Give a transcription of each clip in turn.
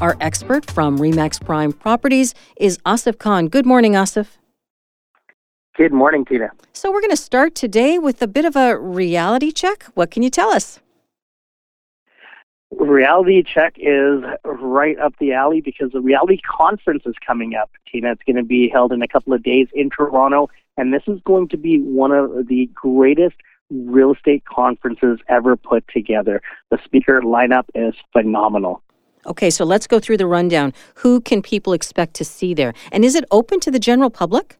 Our expert from Remax Prime Properties is Asif Khan. Good morning, Asif. Good morning, Tina. So, we're going to start today with a bit of a reality check. What can you tell us? Reality check is right up the alley because the realty conference is coming up, Tina. It's going to be held in a couple of days in Toronto and this is going to be one of the greatest real estate conferences ever put together. The speaker lineup is phenomenal. Okay, so let's go through the rundown. Who can people expect to see there? And is it open to the general public?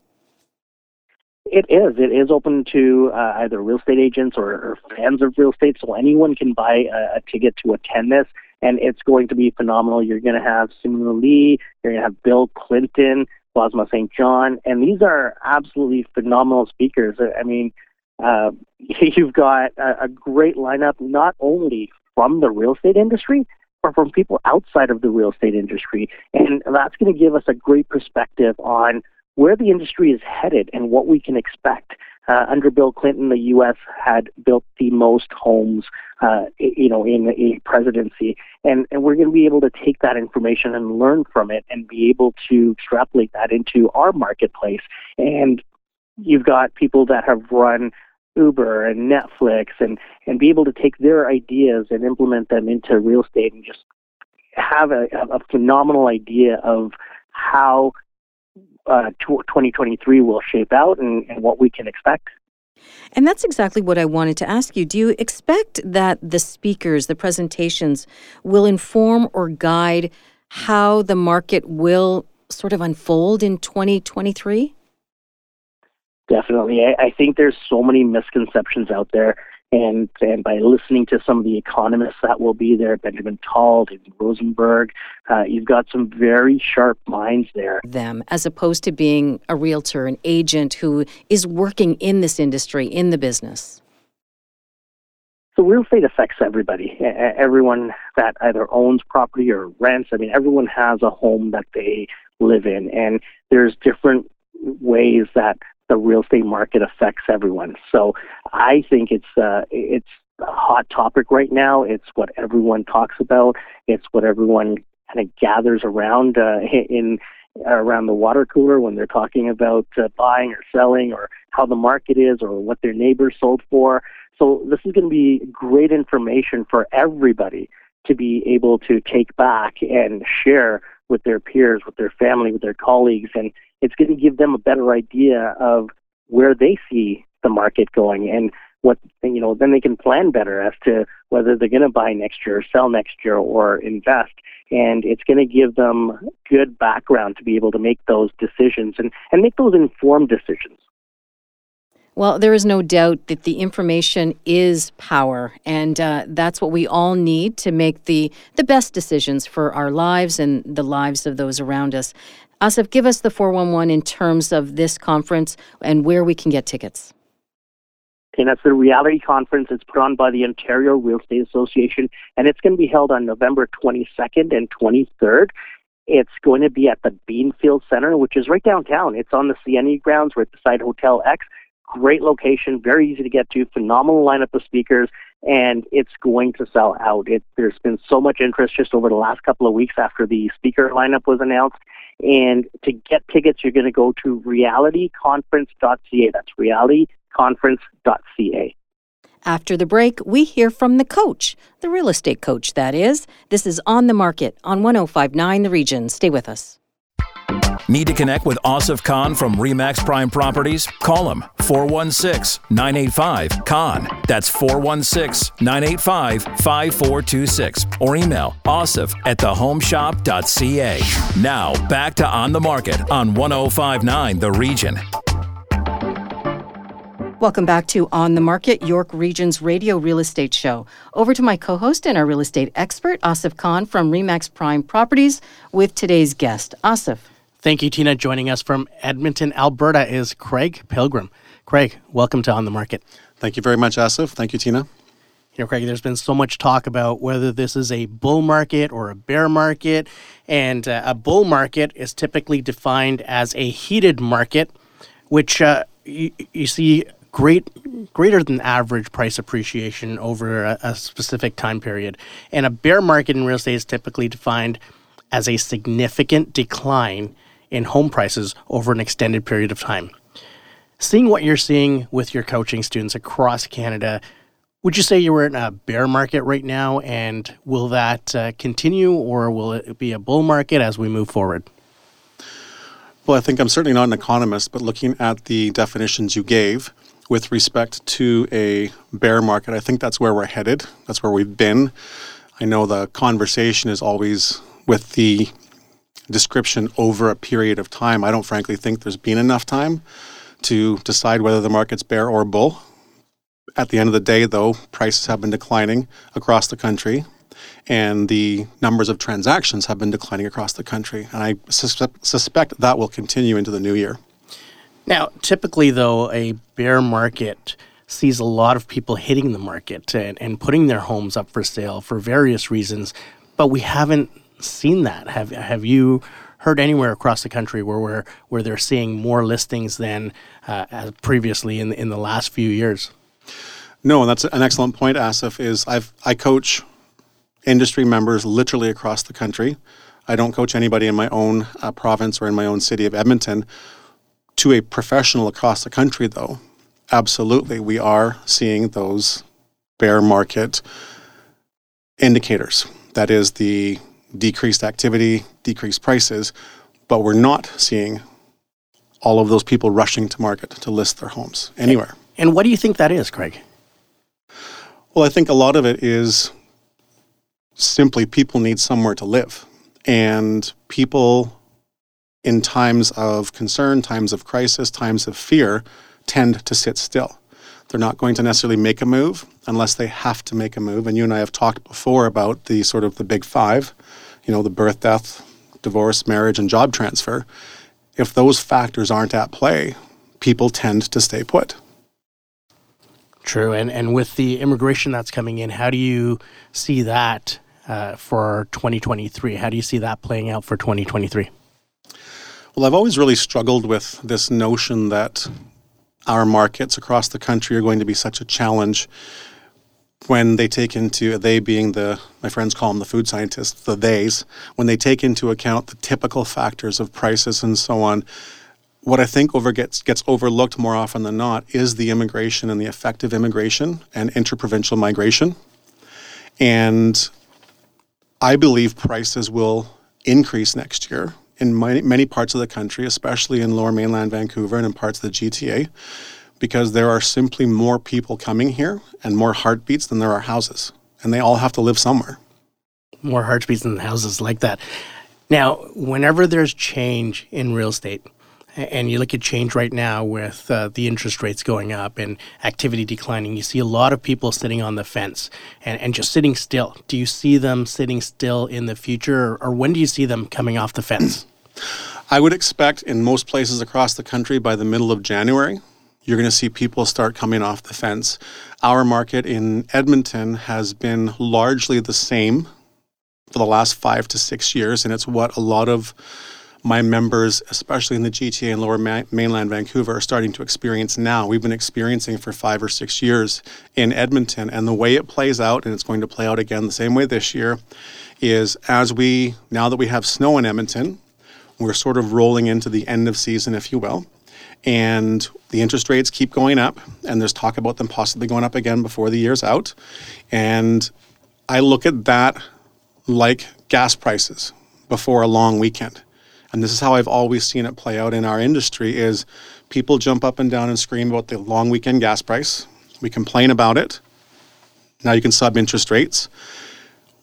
It is. It is open to uh, either real estate agents or, or, fans of real estate, so anyone can buy a, a, ticket to attend this, and it's going to be phenomenal. You're going to have Simu Liu, you're going to have Bill Clinton, Bozoma St. John, and these are absolutely phenomenal speakers. I mean, uh, you've got a, a great lineup not only from the real estate industry, but from people outside of the real estate industry, and that's going to give us a great perspective on where the industry is headed and what we can expect. Uh, under Bill Clinton, the U.S. had built the most homes, uh, you know, in a presidency, and and we're going to be able to take that information and learn from it, and be able to extrapolate that into our marketplace. And you've got people that have run Uber and Netflix, and and be able to take their ideas and implement them into real estate, and just have a, a phenomenal idea of how uh, 2023 will shape out and, and what we can expect. And that's exactly what I wanted to ask you. Do you expect that the speakers, the presentations, will inform or guide how the market will sort of unfold in 2023? Definitely. I, I think there's so many misconceptions out there and and by listening to some of the economists that will be there, Benjamin Tal, David Rosenberg, uh, you've got some very sharp minds there. Them, as opposed to being a realtor, an agent who is working in this industry, in the business. So real estate affects everybody. Everyone that either owns property or rents. I mean, everyone has a home that they live in, and there's different ways that the real estate market affects everyone. So I think it's uh, it's a hot topic right now. It's what everyone talks about. It's what everyone kind of gathers around uh, in around the water cooler when they're talking about uh, buying or selling or how the market is or what their neighbors sold for. So this is going to be great information for everybody to be able to take back and share with their peers, with their family, with their colleagues, and it's going to give them a better idea of where they see the market going and what you know then they can plan better as to whether they're going to buy next year or sell next year or invest and it's going to give them good background to be able to make those decisions and, and make those informed decisions well, there is no doubt that the information is power, and uh, that's what we all need to make the, the best decisions for our lives and the lives of those around us. Asif, give us the 411 in terms of this conference and where we can get tickets. Okay, that's the realty conference. It's put on by the Ontario Real Estate Association, and it's going to be held on November 22nd and 23rd. It's going to be at the Beanfield Center, which is right downtown. It's on the CNE grounds, right beside Hotel X. Great location, very easy to get to, phenomenal lineup of speakers, and it's going to sell out. It, there's been so much interest just over the last couple of weeks after the speaker lineup was announced. And to get tickets, you're going to go to realtyconference.ca. That's realtyconference.ca. After the break, we hear from the coach, the real estate coach, that is. This is On the Market on 1059 The Region. Stay with us. Need to connect with Asif Khan from Remax Prime Properties? Call him 416 985 Khan. That's 416 985 5426. Or email asif at thehomeshop.ca. Now, back to On the Market on 1059 The Region. Welcome back to On the Market, York Region's radio real estate show. Over to my co host and our real estate expert, Asif Khan from Remax Prime Properties, with today's guest. Asif. Thank you, Tina. Joining us from Edmonton, Alberta is Craig Pilgrim. Craig, welcome to On the Market. Thank you very much, Asif. Thank you, Tina. You know, Craig, there's been so much talk about whether this is a bull market or a bear market. And uh, a bull market is typically defined as a heated market, which uh, you, you see great greater than average price appreciation over a, a, specific time period. And a bear market in real estate is typically defined as a significant decline in home prices over an extended period of time. Seeing what you're seeing with your coaching students across Canada, would you say you were in a bear market right now? And will that uh, continue or will it be a bull market as we move forward? Well, I think I'm certainly not an economist, but looking at the definitions you gave, with respect to a bear market. I think that's where we're headed. That's where we've been. I know the conversation is always with the description over a period of time. I don't frankly think there's been enough time to decide whether the market's bear or bull. At the end of the day, though, prices have been declining across the country and the numbers of transactions have been declining across the country. And I suspect, suspect that will continue into the new year. Now, typically, though, a bear market sees a lot of people hitting the market and, and putting their homes up for sale for various reasons, but we haven't seen that. Have have you heard anywhere across the country where we're, where they're seeing more listings than uh, previously in the, in the last few years? No, and that's an excellent point, Asif. Is I've I coach industry members literally across the country. I don't coach anybody in my own uh, province or in my own city of Edmonton to a professional across the country, though, absolutely, we are seeing those bear market indicators. That is the decreased activity, decreased prices, but we're not seeing all of those people rushing to market to list their homes anywhere. And what do you think that is, Craig? Well, I think a lot of it is simply people need somewhere to live. And people in times of concern, times of crisis, times of fear, tend to sit still. They're not going to necessarily make a move unless they have to make a move. And you and I have talked before about the sort of the big five, you know, the birth, death, divorce, marriage, and job transfer. If those factors aren't at play, people tend to stay put. True. And, and with the immigration that's coming in, how do you see that uh, for 2023? How do you see that playing out for 2023? Well, I've always really struggled with this notion that our markets across the country are going to be such a challenge when they take into they being the my friends call them the food scientists the theys when they take into account the typical factors of prices and so on what i think over gets gets overlooked more often than not is the immigration and the effective immigration and interprovincial migration. And i believe prices will increase next year in many, many parts of the country, especially in lower mainland Vancouver and in parts of the GTA, because there are simply more people coming here and more heartbeats than there are houses. And they all have to live somewhere. More heartbeats than houses like that. Now, whenever there's change in real estate, and you look at change right now with uh, the interest rates going up and activity declining, you see a lot of people sitting on the fence and, and just sitting still. Do you see them sitting still in the future, or, or when do you see them coming off the fence? I would expect in most places across the country by the middle of January, you're going to see people start coming off the fence. Our market in Edmonton has been largely the same for the last five to six years, and it's what a lot of my members, especially in the GTA and lower ma- mainland Vancouver, are starting to experience now. We've been experiencing for five or six years in Edmonton. And the way it plays out, and it's going to play out again the same way this year, is as we, now that we have snow in Edmonton, we're sort of rolling into the end of season, if you will. And the interest rates keep going up, and there's talk about them possibly going up again before the year's out. And I look at that like gas prices before a long weekend and this is how I've always seen it play out in our industry is people jump up and down and scream about the long weekend gas price. We complain about it. Now you can sub interest rates.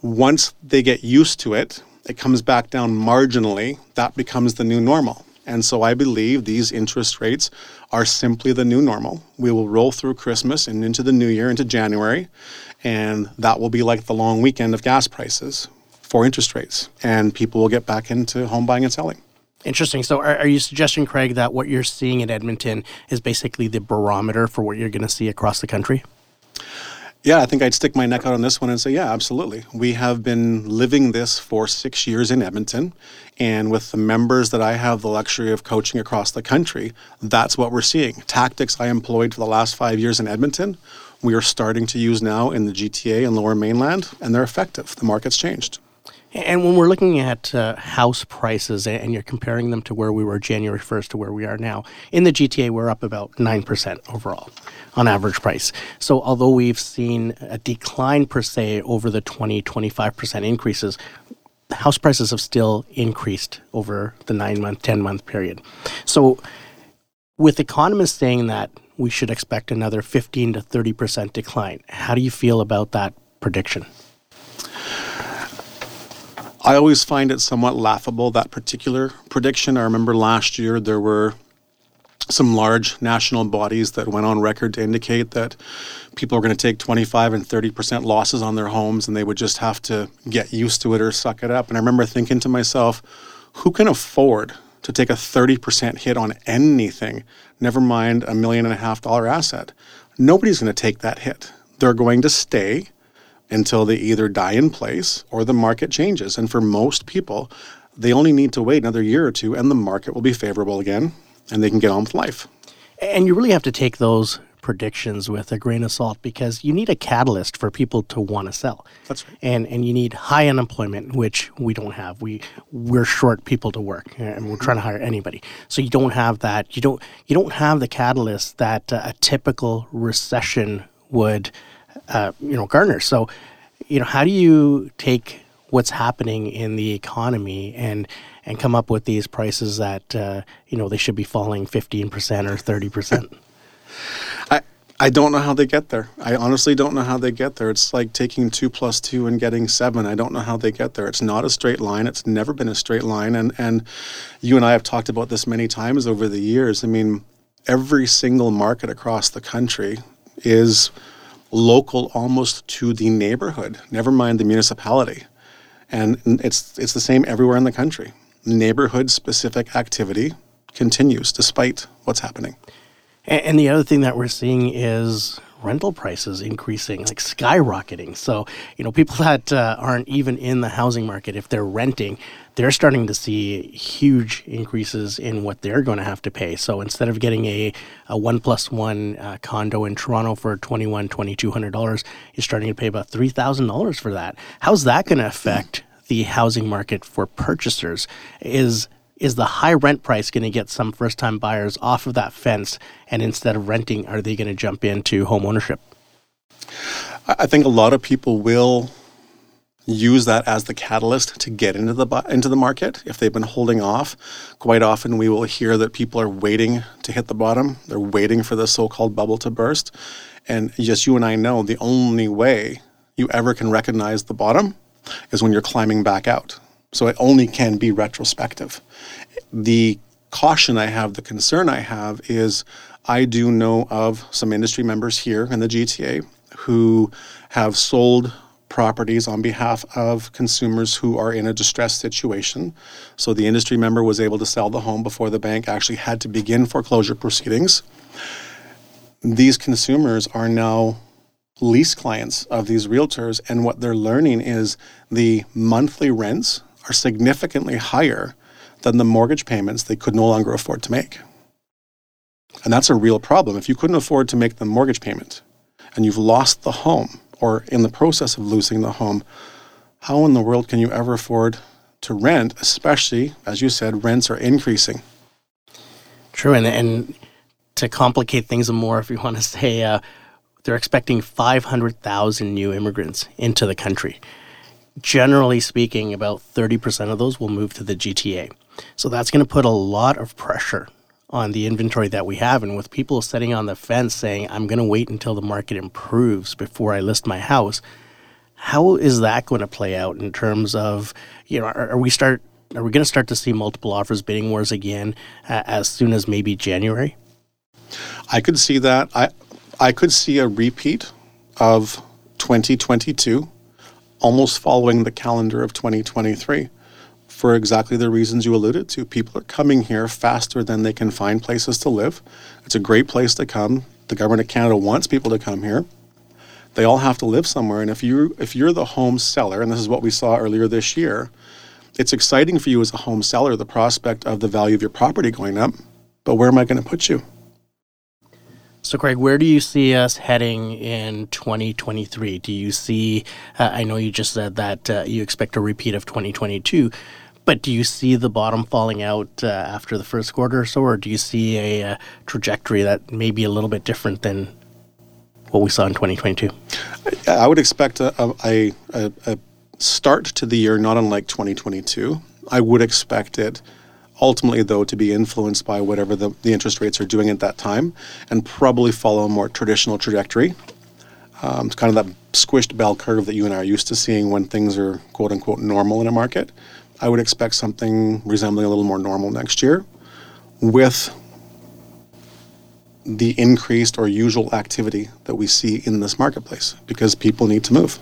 Once they get used to it, it comes back down marginally. That becomes the new normal. And so I believe these interest rates are simply the new normal. We will roll through Christmas and into the new year, into January, and that will be like the long weekend of gas prices for interest rates. And people will get back into home buying and selling. Interesting. So, are, are you suggesting, Craig, that what you're seeing in Edmonton is basically the barometer for what you're going to see across the country? Yeah, I think I'd stick my neck out on this one and say, yeah, absolutely. We have been living this for six years in Edmonton. And with the members that I have the luxury of coaching across the country, that's what we're seeing. Tactics I employed for the last five years in Edmonton, we are starting to use now in the GTA and lower mainland, and they're effective. The market's changed. And when we're looking at uh, house prices and you're comparing them to where we were January 1st to where we are now, in the GTA, we're up about 9% overall on average price. So, although we've seen a decline per se over the 20, 25% increases, house prices have still increased over the nine month, 10 month period. So, with economists saying that we should expect another 15 to 30% decline, how do you feel about that prediction? I always find it somewhat laughable, that particular prediction. I remember last year there were some large national bodies that went on record to indicate that people are going to take 25 and 30% losses on their homes and they would just have to get used to it or suck it up. And I remember thinking to myself, who can afford to take a 30% hit on anything, never mind a million and a half dollar asset? Nobody's going to take that hit. They're going to stay until they either die in place or the market changes. And for most people, they only need to wait another year or two and the market will be favorable again and they can get on with life. And you really have to take those predictions with a grain of salt because you need a catalyst for people to want to sell. That's right. And and you need high unemployment, which we don't have. We we're short people to work, and we're trying to hire anybody. So you don't have that. You don't you don't have the catalyst that uh, a typical recession would uh, you know garner. So you know how do you take what's happening in the economy and and come up with these prices that uh, you know they should be falling 15% or 30%. I I don't know how they get there. I honestly don't know how they get there. It's like taking two plus two and getting seven. I don't know how they get there. It's not a straight line. It's never been a straight line. And and you and I have talked about this many times over the years. I mean, every single market across the country is local almost to the neighborhood. Never mind the municipality. And it's it's the same everywhere in the country neighborhood specific activity continues despite what's happening. And, the other thing that we're seeing is rental prices increasing, like skyrocketing. So, you know, people that uh, aren't even in the housing market, if they're renting, they're starting to see huge increases in what they're going to have to pay. So instead of getting a, a one plus one uh, condo in Toronto for $2,100, $2,200, you're starting to pay about $3,000 for that. How's that going to affect the housing market for purchasers is is the high rent price going to get some first time buyers off of that fence? And instead of renting are they going to jump into home ownership i think a lot of people will use that as the catalyst to get into the into the market if they've been holding off. Quite often we will hear that people are waiting to hit the bottom. They're waiting for the so-called bubble to burst. And just you and I know the only way you ever can recognize the bottom is when you're climbing back out. So it only can be retrospective. The caution I have, the concern I have is I do know of some industry members here in the GTA who have sold properties on behalf of consumers who are in a distressed situation. So the industry member was able to sell the home before the bank actually had to begin foreclosure proceedings. These consumers are now lease clients of these realtors, and what they're learning is the monthly rents are significantly higher than the mortgage payments they could no longer afford to make. And that's a real problem. If you couldn't afford to make the mortgage payment and you've lost the home or in the process of losing the home, how in the world can you ever afford to rent, especially, as you said, rents are increasing? True. And, and to complicate things more, if you want to say, uh, they're expecting 500,000 new immigrants into the country. Generally speaking, about 30% of those will move to the GTA. So that's going to put a lot of pressure on the inventory that we have. And with people sitting on the fence saying, I'm going to wait until the market improves before I list my house, how is that going to play out in terms of, you know, are, are we start are we going to start to see multiple offers bidding wars again uh, as soon as maybe January? I could see that. I I could see a repeat of 2022 almost following the calendar of 2023 for exactly the reasons you alluded to. People are coming here faster than they can find places to live. It's a great place to come. The government of Canada wants people to come here. They all have to live somewhere, and if you if you're the home seller, and this is what we saw earlier this year, it's exciting for you as a home seller the prospect of the value of your property going up. But where am I going to put you? So, Craig, where do you see us heading in 2023? Do you see, uh, I know you just said that uh, you expect a repeat of 2022, but do you see the bottom falling out uh, after the first quarter or so, or do you see a, uh, trajectory that may be a little bit different than what we saw in 2022? I would expect a, a, a start to the year not unlike 2022. I would expect it ultimately, though, to be influenced by whatever the, the interest rates are doing at that time and probably follow a more traditional trajectory. Um, it's kind of that squished bell curve that you and I are used to seeing when things are quote unquote normal in a market. I would expect something resembling a little more normal next year with the increased or usual activity that we see in this marketplace because people need to move.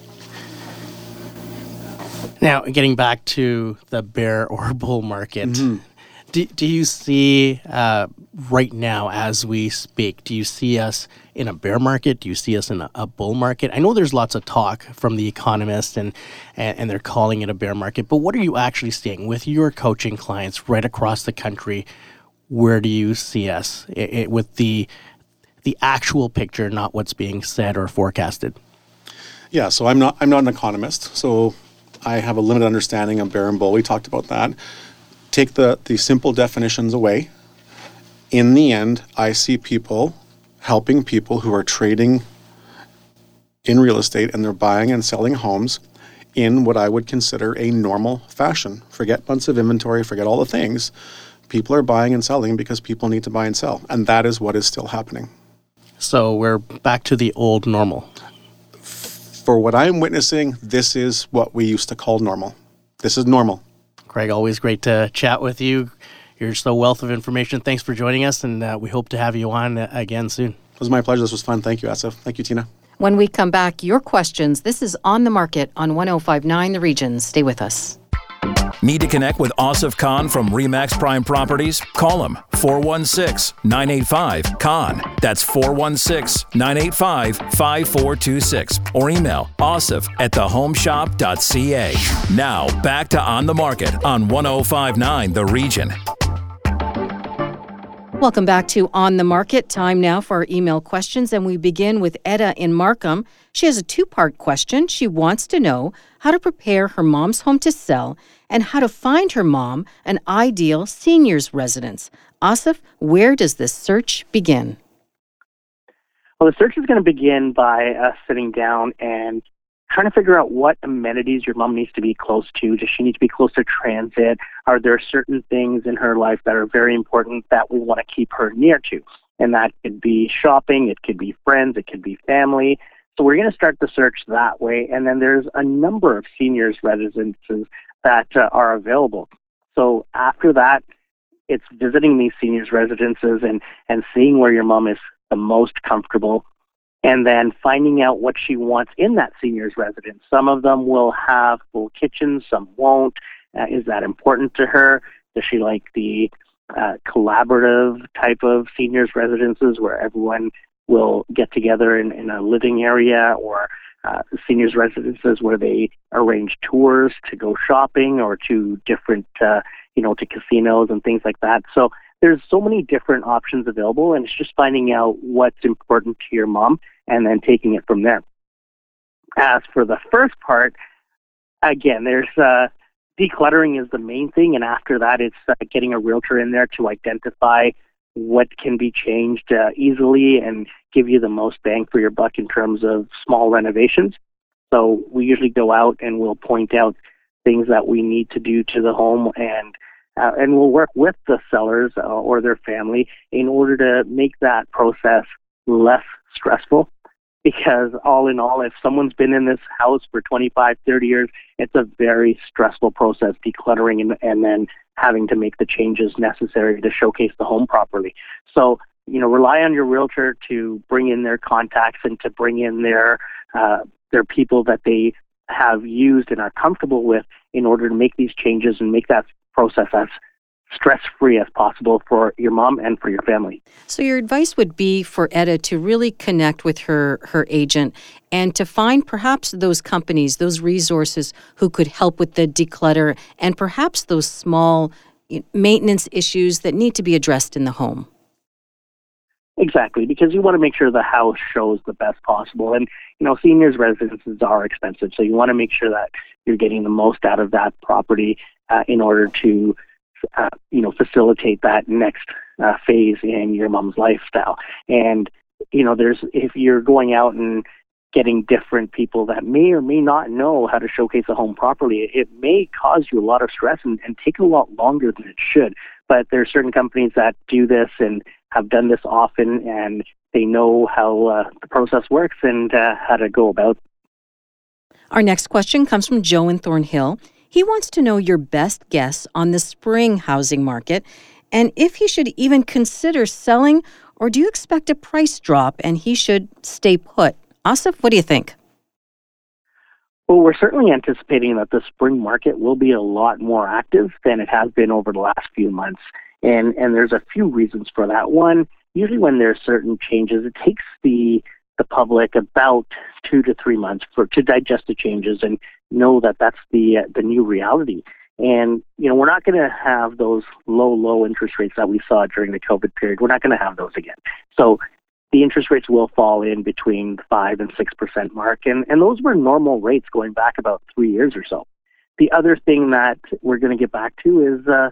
Now, getting back to the bear or bull market, mm-hmm. Do, do you see uh, right now as we speak, do you see us in a bear market? Do you see us in a, a bull market? I know there's lots of talk from the economists and, and, and they're calling it a bear market, but what are you actually seeing with your coaching clients right across the country? Where do you see us it, it, with the the actual picture, not what's being said or forecasted? Yeah, so I'm not I'm not an economist, so I have a limited understanding of bear and bull. We talked about that take the, the simple definitions away, in the end, I see people helping people who are trading in real estate and they're buying and selling homes in what I would consider a normal fashion. Forget months of inventory, forget all the things. People are buying and selling because people need to buy and sell. And that is what is still happening. So we're back to the old normal. For what I'm witnessing, this is what we used to call normal. This is normal. Craig, always great to chat with you. You're just a wealth of information. Thanks for joining us, and uh, we hope to have you on uh, again soon. It was my pleasure. This was fun. Thank you, Asif. Thank you, Tina. When we come back, your questions. This is On the Market on 1059 The Region. Stay with us. Need to connect with Asif Khan from Remax Prime Properties? Call him 416 985 Khan. That's 416 985 5426. Or email asif at thehomeshop.ca. Now, back to On the Market on 1059 The Region. Welcome back to On the Market. Time now for our email questions, and we begin with Etta in Markham. She has a two part question. She wants to know how to prepare her mom's home to sell and how to find her mom an ideal seniors residence. Asif, where does this search begin? Well, the search is going to begin by us sitting down and trying to figure out what amenities your mom needs to be close to. Does she need to be close to transit? Are there certain things in her life that are very important that we want to keep her near to? And that could be shopping, it could be friends, it could be family. So we're going to start the search that way. And then there's a number of seniors residences that uh, are available. So after that, it's visiting these seniors residences and, and seeing where your mom is the most comfortable and then finding out what she wants in that seniors residence. Some of them will have full kitchens, some won't. Uh, is that important to her? Does she like the uh, collaborative type of seniors residences where everyone will get together in, in a living area or uh, seniors residences where they arrange tours to go shopping or to different, uh, you know, to casinos and things like that. So there's so many different options available, and it's just finding out what's important to your mom and then taking it from there. As for the first part, again, there's uh, decluttering is the main thing, and after that, it's uh, getting a realtor in there to identify what can be changed uh, easily and give you the most bang for your buck in terms of small renovations. So we usually go out and we'll point out things that we need to do to the home and uh, and we'll work with the sellers uh, or their family in order to make that process less stressful because all in all, if someone's been in this house for 25, 30 years, it's a very stressful process decluttering and, and then having to make the changes necessary to showcase the home properly. So, you know, rely on your realtor to bring in their contacts and to bring in their uh, their people that they have used and are comfortable with in order to make these changes and make that process as stress free as possible for your mom and for your family. So your advice would be for Etta to really connect with her her agent and to find perhaps those companies, those resources who could help with the declutter and perhaps those small maintenance issues that need to be addressed in the home. Exactly, because you want to make sure the house shows the best possible. And, you know, seniors' residences are expensive, so you want to make sure that you're getting the most out of that property uh, in order to, uh, you know, facilitate that next uh, phase in your mom's lifestyle. And, you know, there's, if you're going out and getting different people that may or may not know how to showcase a home properly, it may cause you a lot of stress and, and take a lot longer than it should. But there are certain companies that do this and have done this often and they know how uh, the process works and uh, how to go about. Our next question comes from Joe in Thornhill. He wants to know your best guess on the spring housing market and if he should even consider selling or do you expect a price drop and he should stay put? Asif, what do you think? Well, we're certainly anticipating that the spring market will be a lot more active than it has been over the last few months. And and there's a few reasons for that. One, usually when there's certain changes, it takes the the public about two to three months for to digest the changes and know that that's the uh, the new reality. And you know we're not going to have those low low interest rates that we saw during the COVID period. We're not going to have those again. So the interest rates will fall in between the five and six percent mark, and and those were normal rates going back about three years or so. The other thing that we're going to get back to is uh,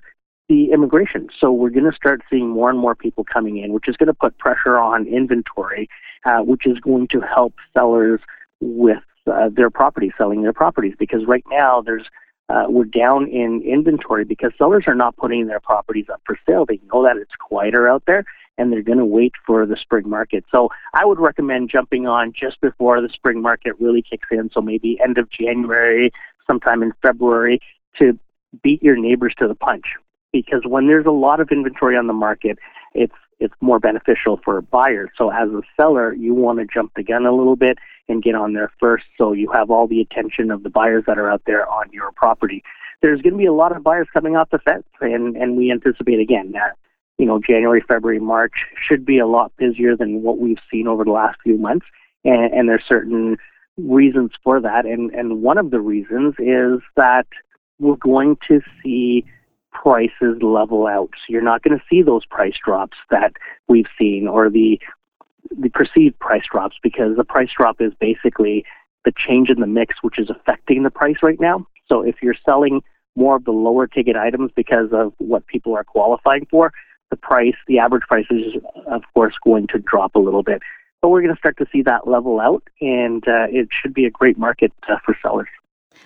the immigration. So we're going to start seeing more and more people coming in, which is going to put pressure on inventory, uh, which is going to help sellers with uh, their property, selling their properties. Because right now there's uh, we're down in inventory because sellers are not putting their properties up for sale. They know that it's quieter out there, and they're going to wait for the spring market. So I would recommend jumping on just before the spring market really kicks in. So maybe end of January, sometime in February, to beat your neighbors to the punch because when there's a lot of inventory on the market, it's it's more beneficial for buyers. So as a seller, you want to jump the gun a little bit and get on there first so you have all the attention of the buyers that are out there on your property. There's going to be a lot of buyers coming off the fence and and we anticipate again that you know January, February, March should be a lot busier than what we've seen over the last few months and, and there's certain reasons for that and and one of the reasons is that we're going to see prices level out. So you're not going to see those price drops that we've seen or the the perceived price drops because the price drop is basically the change in the mix which is affecting the price right now. So if you're selling more of the lower ticket items because of what people are qualifying for, the price, the average price is of course going to drop a little bit. But we're going to start to see that level out, and uh, it should be a great market uh, for sellers.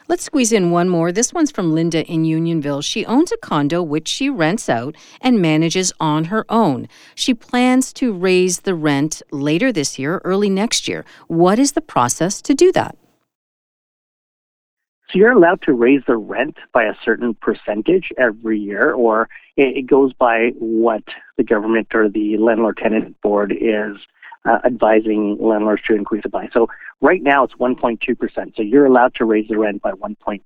Let's squeeze in one more. This one's from Linda in Unionville. She owns a condo which she rents out and manages on her own. She plans to raise the rent later this year, early next year. What is the process to do that? So you're allowed to raise the rent by a certain percentage every year, or it goes by what the government or the landlord tenant board is uh, advising landlords to increase it by. So right now it's 1.2%. So you're allowed to raise the rent by 1.2%.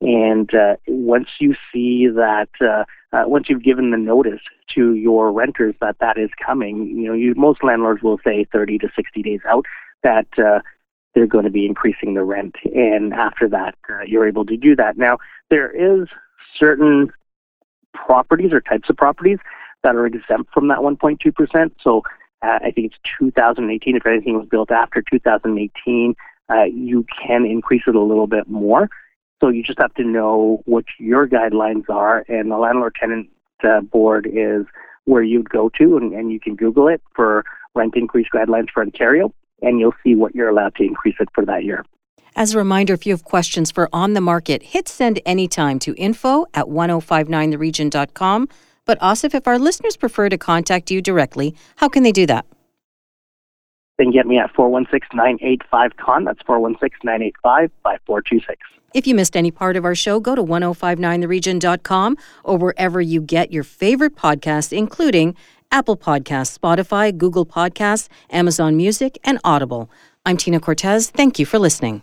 And uh, once you see that, uh, uh, once you've given the notice to your renters that that is coming, you know, you, most landlords will say 30 to 60 days out that uh, they're going to be increasing the rent. And after that, uh, you're able to do that. Now, there is certain properties or types of properties that are exempt from that 1.2%. So uh, I think it's 2018. If anything was built after 2018, uh, you can increase it a little bit more. So you just have to know what your guidelines are, and the landlord tenant uh, board is where you'd go to, and, and you can Google it for rent increase guidelines for Ontario, and you'll see what you're allowed to increase it for that year. As a reminder, if you have questions for On the Market, hit send anytime to info at 1059theregion.com. But Asif, if our listeners prefer to contact you directly, how can they do that? they can get me at 416-985-CON. That's 416-985-5426. If you missed any part of our show, go to 1059theregion.com or wherever you get your favorite podcasts, including Apple Podcasts, Spotify, Google Podcasts, Amazon Music, and Audible. I'm Tina Cortez. Thank you for listening.